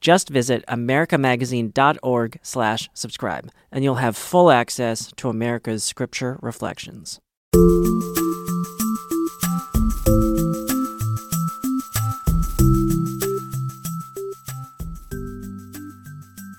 Just visit americamagazine.org slash subscribe, and you'll have full access to America's Scripture Reflections.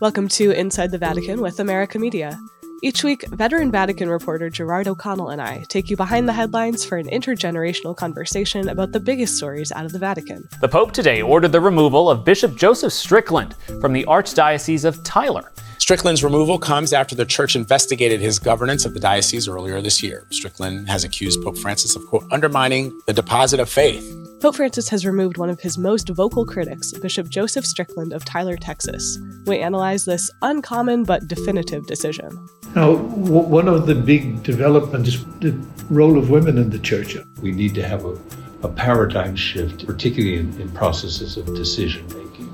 Welcome to Inside the Vatican with America Media. Each week, veteran Vatican reporter Gerard O'Connell and I take you behind the headlines for an intergenerational conversation about the biggest stories out of the Vatican. The Pope today ordered the removal of Bishop Joseph Strickland from the Archdiocese of Tyler. Strickland's removal comes after the church investigated his governance of the diocese earlier this year. Strickland has accused Pope Francis of, quote, undermining the deposit of faith Pope Francis has removed one of his most vocal critics, Bishop Joseph Strickland of Tyler, Texas. We analyze this uncommon but definitive decision. Now, w- one of the big developments is the role of women in the church. We need to have a, a paradigm shift, particularly in, in processes of decision making.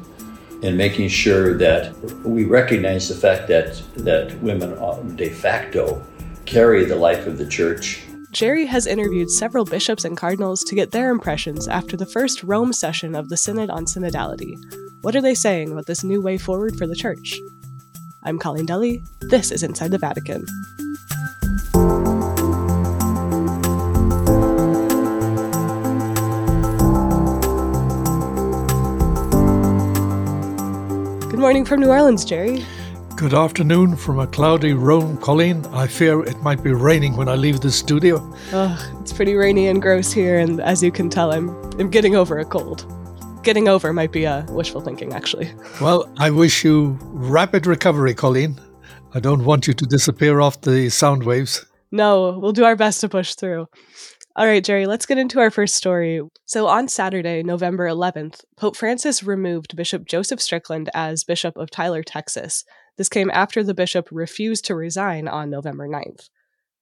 And making sure that we recognize the fact that, that women de facto carry the life of the church Gerry has interviewed several bishops and cardinals to get their impressions after the first Rome session of the Synod on Synodality. What are they saying about this new way forward for the Church? I'm Colleen Dulle. This is Inside the Vatican. Good morning from New Orleans, Gerry. Good afternoon from a cloudy Rome, Colleen. I fear it might be raining when I leave the studio. Oh, it's pretty rainy and gross here, and as you can tell, I'm, I'm getting over a cold. Getting over might be a uh, wishful thinking, actually. Well, I wish you rapid recovery, Colleen. I don't want you to disappear off the sound waves. No, we'll do our best to push through. All right, Gerry, let's get into our first story. So, on Saturday, November 11th, Pope Francis removed Bishop Joseph Strickland as Bishop of Tyler, Texas. This came after the bishop refused to resign on November 9th.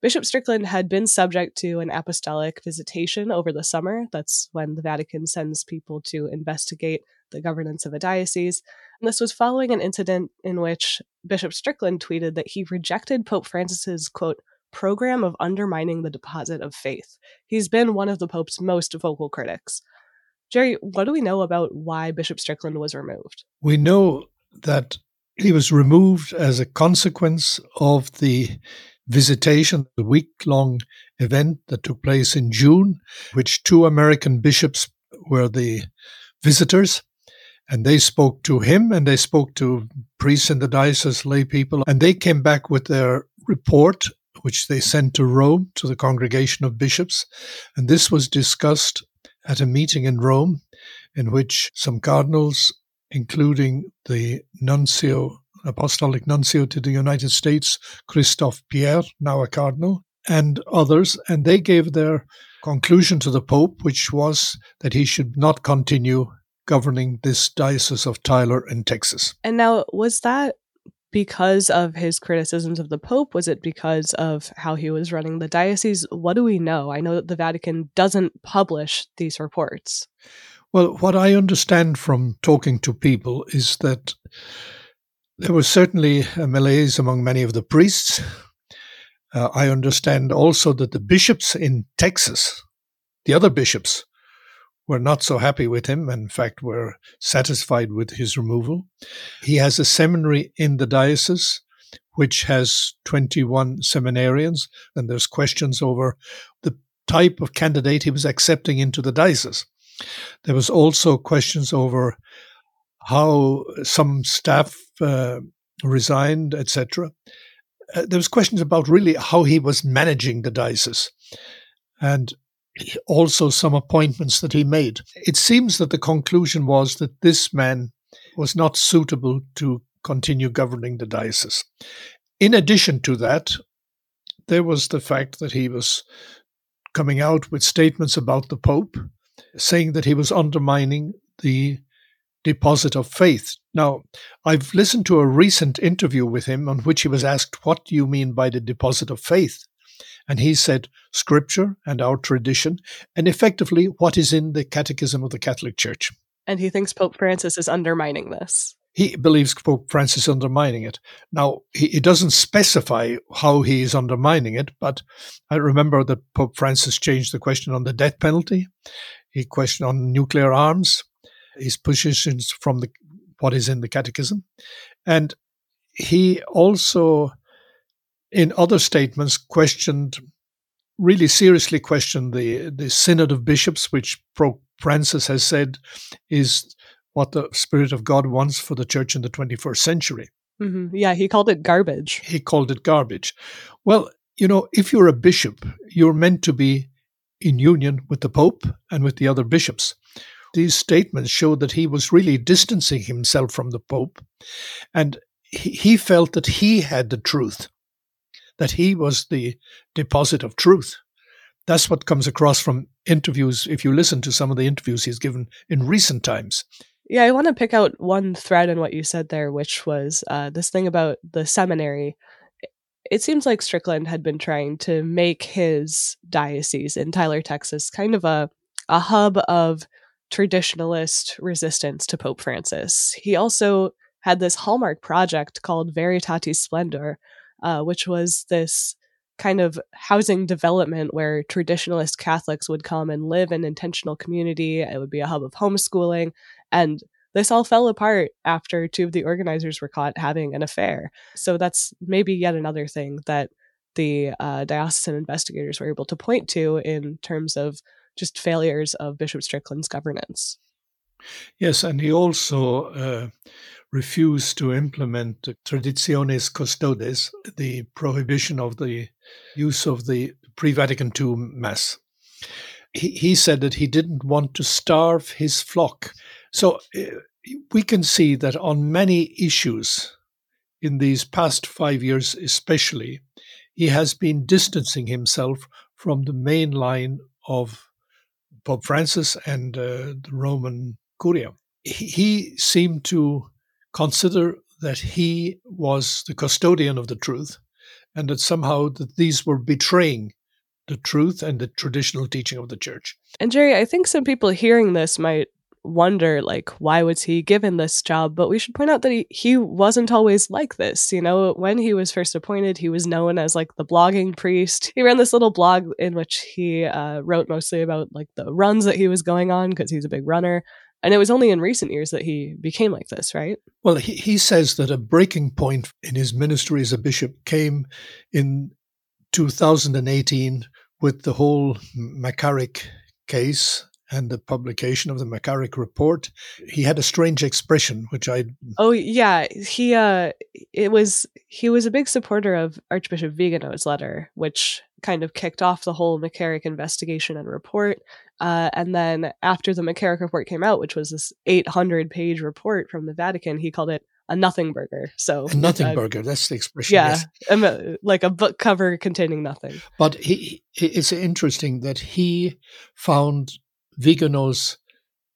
Bishop Strickland had been subject to an apostolic visitation over the summer. That's when the Vatican sends people to investigate the governance of a diocese. And this was following an incident in which Bishop Strickland tweeted that he rejected Pope Francis's quote, program of undermining the deposit of faith. He's been one of the Pope's most vocal critics. Gerry, what do we know about why Bishop Strickland was removed? We know that he was removed as a consequence of the visitation, the week long event that took place in June, which two American bishops were the visitors. And they spoke to him and they spoke to priests in the diocese, lay people, and they came back with their report which they sent to Rome to the Congregation of Bishops. And this was discussed at a meeting in Rome in which some cardinals, including the nuncio, apostolic nuncio to the United States, Christophe Pierre, now a cardinal, and others, and they gave their conclusion to the Pope, which was that he should not continue governing this diocese of Tyler in Texas. And now, was that because of his criticisms of the Pope? Was it because of how he was running the diocese? What do we know? I know that the Vatican doesn't publish these reports. Well, what I understand from talking to people is that there was certainly a malaise among many of the priests. Uh, I understand also that the bishops in Texas, the other bishops, were not so happy with him. In fact, were satisfied with his removal. He has a seminary in the diocese, which has 21 seminarians, and there's questions over the type of candidate he was accepting into the diocese. There was also questions over how some staff uh, resigned, etc. Uh, there was questions about really how he was managing the diocese. And also some appointments that he made. It seems that the conclusion was that this man was not suitable to continue governing the diocese. In addition to that, there was the fact that he was coming out with statements about the Pope, saying that he was undermining the deposit of faith. Now, I've listened to a recent interview with him on which he was asked, What do you mean by the deposit of faith? And he said, Scripture and our tradition, and effectively what is in the Catechism of the Catholic Church. And he thinks Pope Francis is undermining this. He believes Pope Francis is undermining it. Now, he, he doesn't specify how he is undermining it, but I remember that Pope Francis changed the question on the death penalty. He questioned on nuclear arms, his positions from the, what is in the Catechism. And he also in other statements questioned really seriously questioned the the synod of bishops which Pope Francis has said is what the spirit of God wants for the church in the 21st century. Mm-hmm. Yeah, he called it garbage. He called it garbage. Well, you know, if you're a bishop, you're meant to be in union with the Pope and with the other bishops. These statements show that he was really distancing himself from the Pope, and he, felt that he had the truth that he was the deposit of truth. That's what comes across from interviews, if you listen to some of the interviews he's given in recent times. Yeah, I want to pick out one thread in what you said there, which was uh, this thing about the seminary. It seems like Strickland had been trying to make his diocese in Tyler, Texas, kind of a, a hub of traditionalist resistance to Pope Francis. He also had this hallmark project called Veritatis Splendor, uh, which was this kind of housing development where traditionalist Catholics would come and live in intentional community. It would be a hub of homeschooling. And this all fell apart after two of the organizers were caught having an affair. So that's maybe yet another thing that the uh, diocesan investigators were able to point to in terms of just failures of Bishop Strickland's governance. Yes, and he also uh, refused to implement traditionis custodes, the prohibition of the use of the pre Vatican II Mass. He, he said that he didn't want to starve his flock. So uh, we can see that on many issues, in these past five years especially, he has been distancing himself from the main line of Pope Francis and uh, the Roman Curia. He seemed to consider that he was the custodian of the truth and that somehow that these were betraying the truth and the traditional teaching of the church. And Gerry, I think some people hearing this might wonder like why was he given this job? But we should point out that he, he wasn't always like this you know? When he was first appointed he was known as like the blogging priest. He ran this little blog in which he uh, wrote mostly about like the runs that he was going on because he's a big runner. And it was only in recent years that he became like this, right? Well, he, he says that a breaking point in his ministry as a bishop came in 2018 with the whole McCarrick case and the publication of the McCarrick report. He had a strange expression, which I oh yeah, he uh, it was he was a big supporter of Archbishop Vigano's letter, which kind of kicked off the whole McCarrick investigation and report. Uh, and then after the McCarrick report came out, which was this 800 page report from the Vatican, he called it a nothing burger. So a nothing uh, burger. That's the expression. Yeah, yes. like a book cover containing nothing. But he, it's interesting that he found Vigano's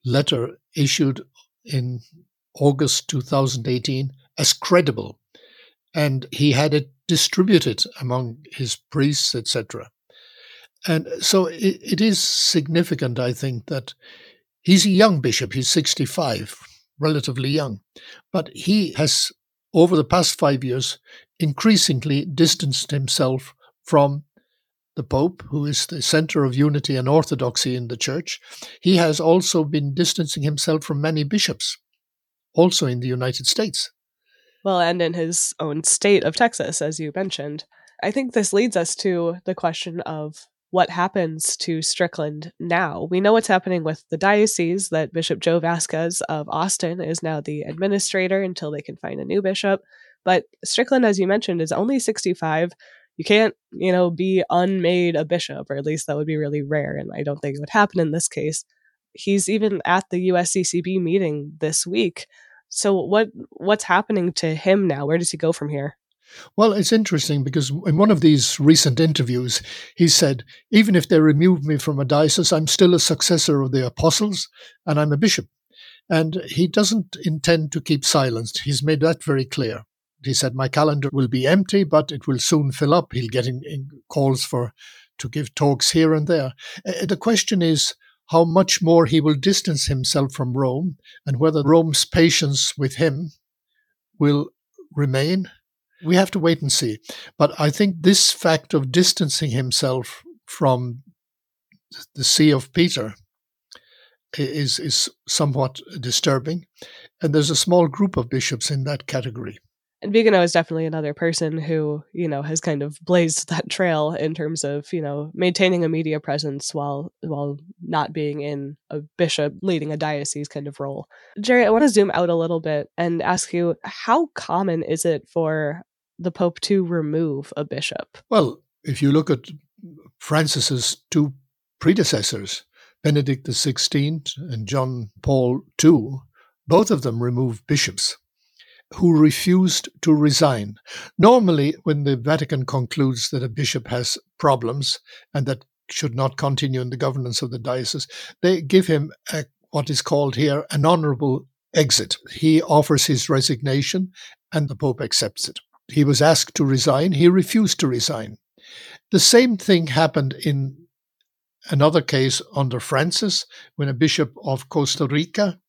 letter issued in August 2018 as credible, and he had it distributed among his priests, etc. And so it, it is significant, I think, that he's a young bishop, he's 65, relatively young, but he has, over the past five years, increasingly distanced himself from the Pope, who is the center of unity and orthodoxy in the church. He has also been distancing himself from many bishops, also in the United States. Well, and in his own state of Texas, as you mentioned. I think this leads us to the question of what happens to Strickland now. We know what's happening with the diocese, that Bishop Joe Vasquez of Austin is now the administrator until they can find a new bishop. But Strickland, as you mentioned, is only 65. You can't, you know, be unmade a bishop, or at least that would be really rare. And I don't think it would happen in this case. He's even at the USCCB meeting this week. So what what's happening to him now? Where does he go from here? Well, it's interesting because in one of these recent interviews, he said, Even if they remove me from a diocese, I'm still a successor of the apostles and I'm a bishop. And he doesn't intend to keep silent. He's made that very clear. He said, My calendar will be empty, but it will soon fill up. He'll get in, in calls for to give talks here and there. Uh, the question is how much more he will distance himself from Rome and whether Rome's patience with him will remain. We have to wait and see. But I think this fact of distancing himself from the See of Peter is is somewhat disturbing, and there's a small group of bishops in that category. And Vigano is definitely another person who, you know, has kind of blazed that trail in terms of, you know, maintaining a media presence while while not being in a bishop leading a diocese kind of role. Gerry, I want to zoom out a little bit and ask you how common is it for the Pope to remove a bishop? Well, if you look at Francis's two predecessors, Benedict XVI and John Paul II, both of them removed bishops who refused to resign. Normally, when the Vatican concludes that a bishop has problems and that should not continue in the governance of the diocese, they give him a, what is called here an honorable exit. He offers his resignation and the Pope accepts it. He was asked to resign, he refused to resign. The same thing happened in another case under Francis when a bishop of Costa Rica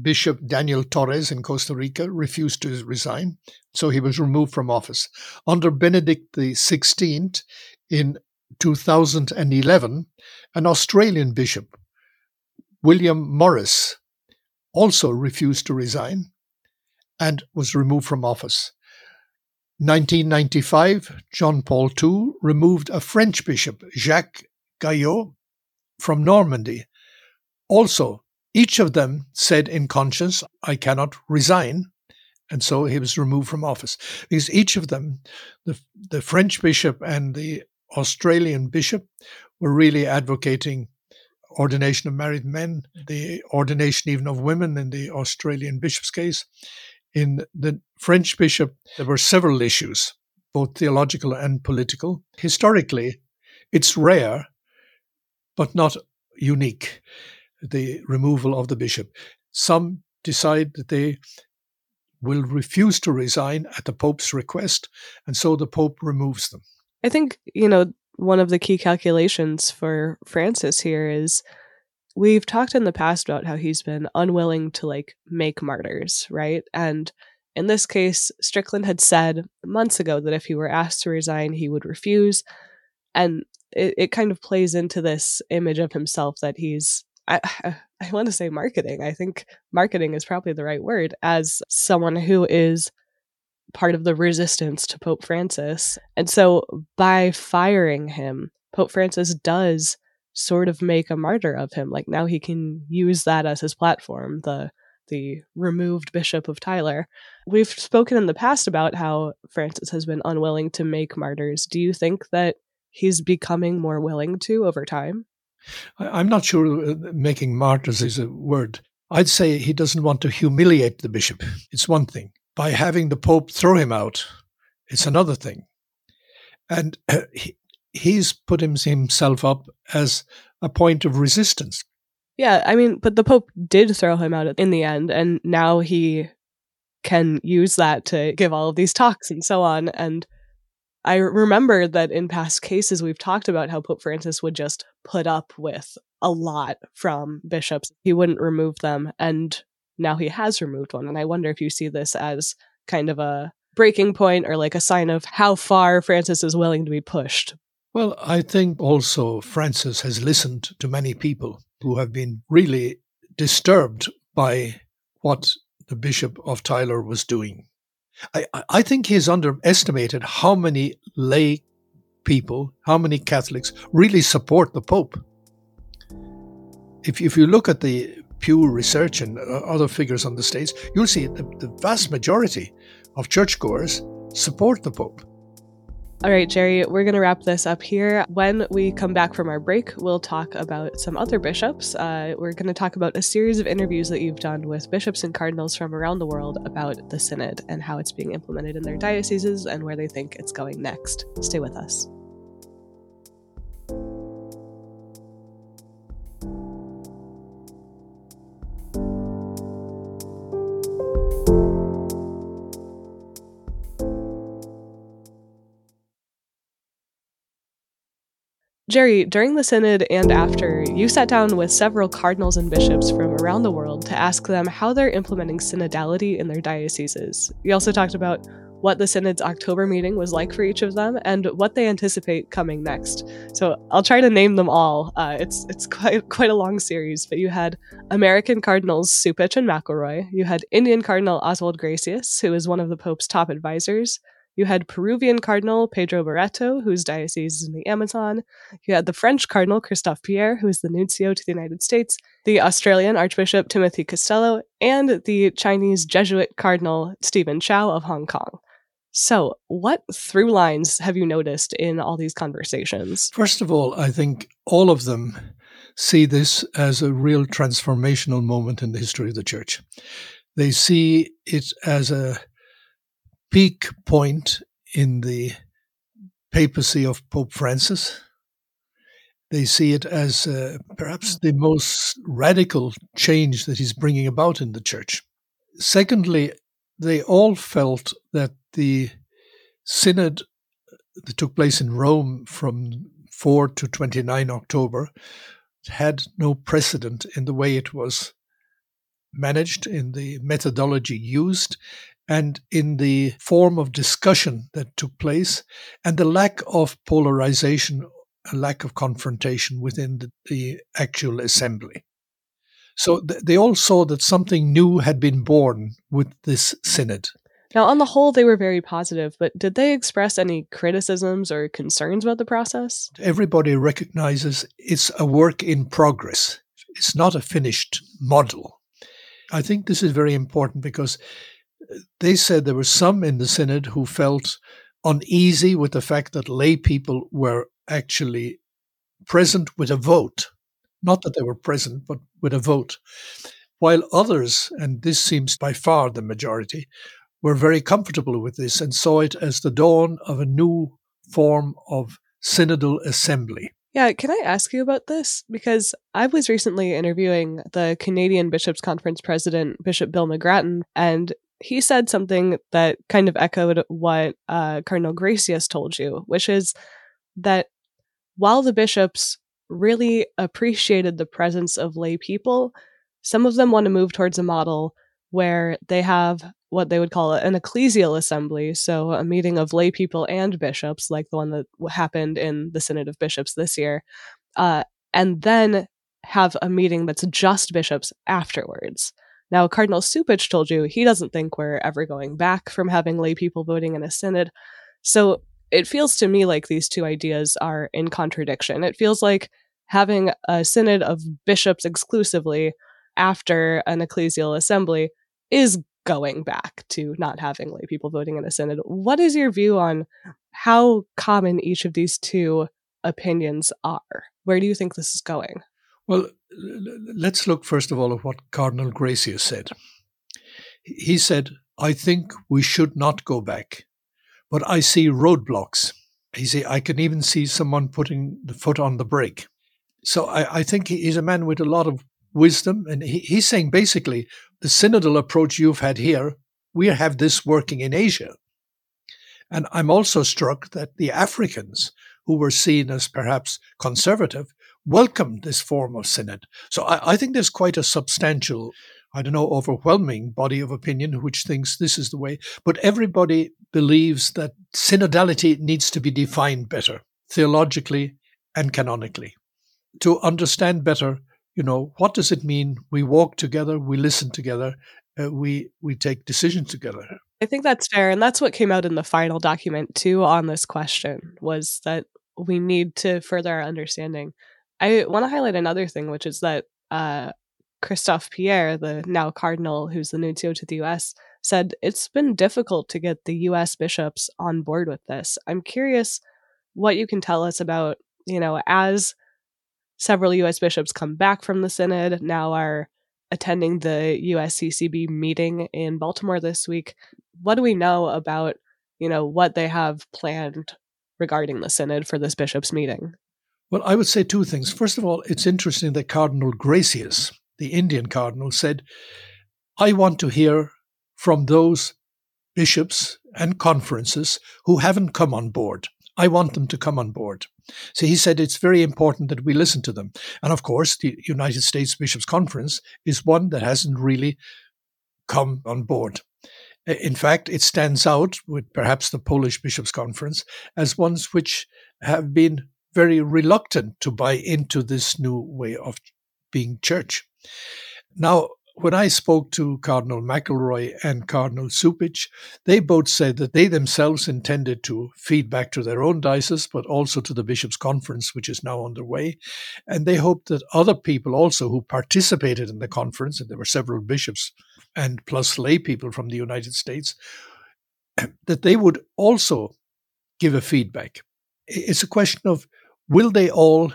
Bishop Daniel Torres in Costa Rica refused to resign, so he was removed from office. Under Benedict XVI in 2011, an Australian bishop, William Morris, also refused to resign and was removed from office. 1995, John Paul II removed a French bishop, Jacques Gaillot, from Normandy, also each of them said in conscience, I cannot resign. And so he was removed from office. Because each of them, the, the French bishop and the Australian bishop, were really advocating ordination of married men, the ordination even of women in the Australian bishop's case. In the French bishop, there were several issues, both theological and political. Historically, it's rare, but not unique the removal of the bishop. Some decide that they will refuse to resign at the Pope's request, and so the Pope removes them. I think, you know, one of the key calculations for Francis here is we've talked in the past about how he's been unwilling to like make martyrs, right? And in this case, Strickland had said months ago that if he were asked to resign, he would refuse. And it, it kind of plays into this image of himself that he's I, I want to say marketing. I think marketing is probably the right word as someone who is part of the resistance to Pope Francis. And so by firing him, Pope Francis does sort of make a martyr of him. Like now he can use that as his platform, the the removed bishop of Tyler. We've spoken in the past about how Francis has been unwilling to make martyrs. Do you think that he's becoming more willing to over time? I'm not sure uh, making martyrs is a word. I'd say he doesn't want to humiliate the bishop. It's one thing. By having the Pope throw him out, it's another thing. And uh, he, he's put himself up as a point of resistance. Yeah, I mean, but the Pope did throw him out in the end, and now he can use that to give all of these talks and so on. And I remember that in past cases, we've talked about how Pope Francis would just put up with a lot from bishops. He wouldn't remove them. And now he has removed one. And I wonder if you see this as kind of a breaking point or like a sign of how far Francis is willing to be pushed. Well, I think also Francis has listened to many people who have been really disturbed by what the Bishop of Tyler was doing. I, I think he's underestimated how many lay people, how many Catholics really support the Pope. If, if you look at the Pew Research and uh, other figures on the States, you'll see the, the vast majority of churchgoers support the Pope. All right, Gerry, we're going to wrap this up here. When we come back from our break, we'll talk about some other bishops. Uh, we're going to talk about a series of interviews that you've done with bishops and cardinals from around the world about the synod and how it's being implemented in their dioceses and where they think it's going next. Stay with us. Gerry, during the synod and after, you sat down with several cardinals and bishops from around the world to ask them how they're implementing synodality in their dioceses. You also talked about what the synod's October meeting was like for each of them and what they anticipate coming next. So I'll try to name them all. Uh, it's it's quite quite a long series, but you had American Cardinals Cupich and McElroy. You had Indian Cardinal Oswald Gracias, who is one of the Pope's top advisors. You had Peruvian Cardinal Pedro Barreto, whose diocese is in the Amazon. You had the French Cardinal Christophe Pierre, who is the nuncio to the United States, the Australian Archbishop Timothy Costelloe, and the Chinese Jesuit Cardinal Stephen Chow of Hong Kong. So, what through lines have you noticed in all these conversations? First of all, I think all of them see this as a real transformational moment in the history of the church. They see it as a peak point in the papacy of Pope Francis. They see it as uh, perhaps the most radical change that he's bringing about in the church. Secondly, they all felt that the synod that took place in Rome from 4 to 29 October had no precedent in the way it was managed, in the methodology used, and in the form of discussion that took place, and the lack of polarization, a lack of confrontation within the, the actual assembly. So th- they all saw that something new had been born with this synod. Now, on the whole, they were very positive, but did they express any criticisms or concerns about the process? Everybody recognizes it's a work in progress. It's not a finished model. I think this is very important because they said there were some in the synod who felt uneasy with the fact that lay people were actually present with a vote. Not that they were present, but with a vote. While others, and this seems by far the majority, were very comfortable with this and saw it as the dawn of a new form of synodal assembly. Yeah, can I ask you about this? Because I was recently interviewing the Canadian Bishops' Conference president, Bishop Bill McGrattan, and he said something that kind of echoed what uh, Cardinal Gracias told you, which is that while the bishops really appreciated the presence of lay people, some of them want to move towards a model where they have what they would call an ecclesial assembly, so a meeting of lay people and bishops, like the one that happened in the Synod of Bishops this year, uh, and then have a meeting that's just bishops afterwards. Now, Cardinal Cupich told you he doesn't think we're ever going back from having lay people voting in a synod. So it feels to me like these two ideas are in contradiction. It feels like having a synod of bishops exclusively after an ecclesial assembly is going back to not having lay people voting in a synod. What is your view on how common each of these two opinions are? Where do you think this is going? Well, let's look first of all at what Cardinal Gracias said. He said, I think we should not go back, but I see roadblocks. He said, I can even see someone putting the foot on the brake. So I, I think he's a man with a lot of wisdom. And he, he's saying basically, the synodal approach you've had here, we have this working in Asia. And I'm also struck that the Africans, who were seen as perhaps conservative, welcomed this form of synod. So I, I, think there's quite a substantial, I don't know, overwhelming body of opinion which thinks this is the way. But everybody believes that synodality needs to be defined better, theologically and canonically, to understand better. You know, what does it mean? We walk together, we listen together, uh, we we take decisions together. I think that's fair, and that's what came out in the final document too on this question was that we need to further our understanding I want to highlight another thing, which is that uh, Christophe Pierre, the now cardinal who's the nuncio to the US, said it's been difficult to get the US bishops on board with this. I'm curious what you can tell us about, you know, as several US bishops come back from the synod, now are attending the USCCB meeting in Baltimore this week. What do we know about, you know, what they have planned regarding the synod for this bishops meeting? Well, I would say two things. First of all, it's interesting that Cardinal Gracias, the Indian cardinal, said, I want to hear from those bishops and conferences who haven't come on board. I want them to come on board. So he said it's very important that we listen to them. And of course, the United States Bishops' Conference is one that hasn't really come on board. In fact, it stands out with perhaps the Polish Bishops' Conference as ones which have been very reluctant to buy into this new way of being church. Now, when I spoke to Cardinal McElroy and Cardinal Cupich, they both said that they themselves intended to feed back to their own diocese, but also to the Bishops' Conference, which is now underway. And they hoped that other people also who participated in the conference, and there were several bishops and plus lay people from the United States, that they would also give a feedback. It's a question of will they all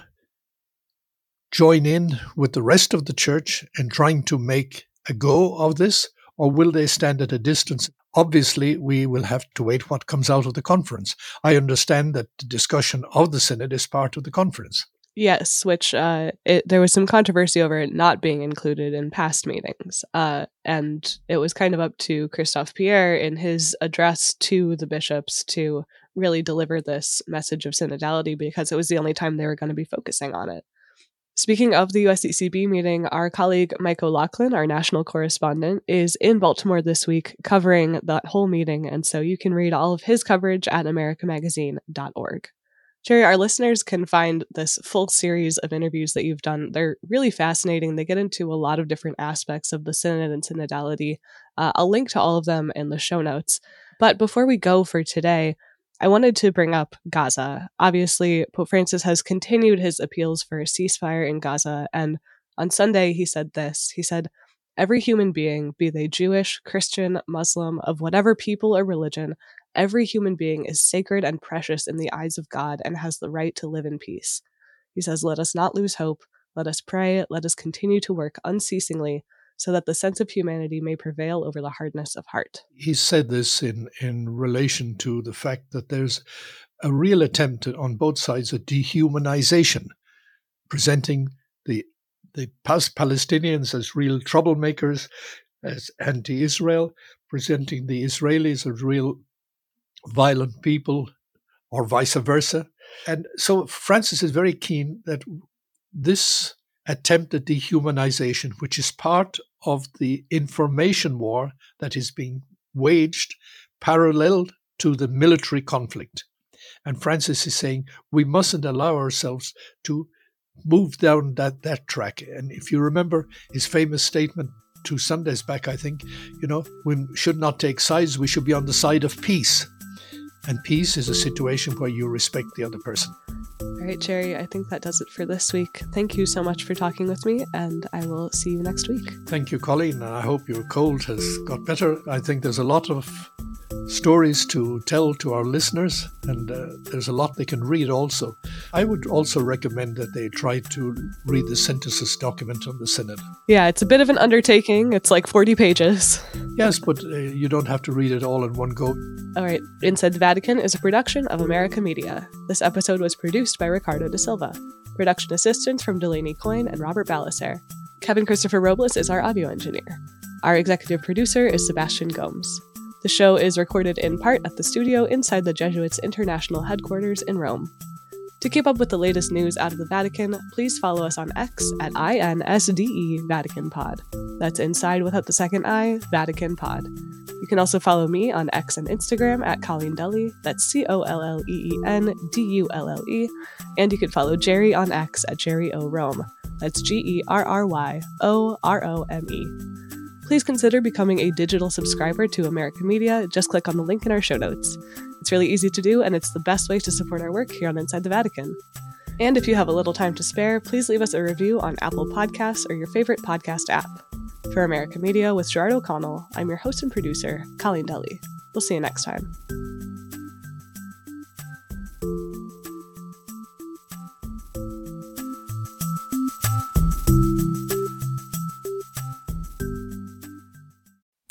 join in with the rest of the church in trying to make a go of this, or will they stand at a distance? Obviously, we will have to wait what comes out of the conference. I understand that the discussion of the synod is part of the conference. Yes, which uh, it, there was some controversy over it not being included in past meetings. Uh, and it was kind of up to Christophe Pierre in his address to the bishops to really deliver this message of synodality because it was the only time they were going to be focusing on it. Speaking of the USCCB meeting, our colleague Michael O'Loughlin, our national correspondent, is in Baltimore this week covering that whole meeting, and so you can read all of his coverage at americamagazine.org. Gerry, our listeners can find this full series of interviews that you've done. They're really fascinating. They get into a lot of different aspects of the synod and synodality. Uh, I'll link to all of them in the show notes. But before we go for today, I wanted to bring up Gaza. Obviously, Pope Francis has continued his appeals for a ceasefire in Gaza, and on Sunday he said this. He said, Every human being, be they Jewish, Christian, Muslim, of whatever people or religion, every human being is sacred and precious in the eyes of God and has the right to live in peace. He says, Let us not lose hope. Let us pray. Let us continue to work unceasingly so that the sense of humanity may prevail over the hardness of heart. He said this in, in relation to the fact that there's a real attempt on both sides at dehumanization, presenting the the Palestinians as real troublemakers, as anti Israel, presenting the Israelis as real violent people, or vice versa. And so Francis is very keen that this attempted dehumanization, which is part of the information war that is being waged parallel to the military conflict. And Francis is saying we mustn't allow ourselves to move down that, that track. And if you remember his famous statement two Sundays back, I think, you know, we should not take sides, we should be on the side of peace. And peace is a situation where you respect the other person. Right, Gerry, I think that does it for this week. Thank you so much for talking with me, and I will see you next week. Thank you, Colleen. I hope your cold has got better. I think there's a lot of stories to tell to our listeners, and uh, there's a lot they can read also. I would also recommend that they try to read the synthesis document on the Synod. Yeah, it's a bit of an undertaking. It's like 40 pages. Yes, but uh, you don't have to read it all in one go. All right, Inside the Vatican is a production of America Media. This episode was produced by Ricardo da Silva. Production assistance from Delaney Coyne and Robert Ballecer. Kevin Christopher Robles is our audio engineer. Our executive producer is Sebastian Gomes. The show is recorded in part at the studio inside the Jesuits' international headquarters in Rome. To keep up with the latest news out of the Vatican, please follow us on X at INSDE Vatican Pod. That's inside without the second I, Vatican Pod. You can also follow me on X and Instagram at Colleen Dulle, that's C O L L E E N D U L L E, and you can follow Gerry on X at Gerry O Rome, that's G E R R Y O R O M E please consider becoming a digital subscriber to American Media. Just click on the link in our show notes. It's really easy to do, and it's the best way to support our work here on Inside the Vatican. And if you have a little time to spare, please leave us a review on Apple Podcasts or your favorite podcast app. For American Media with Gerard O'Connell, I'm your host and producer, Colleen Dulle. We'll see you next time.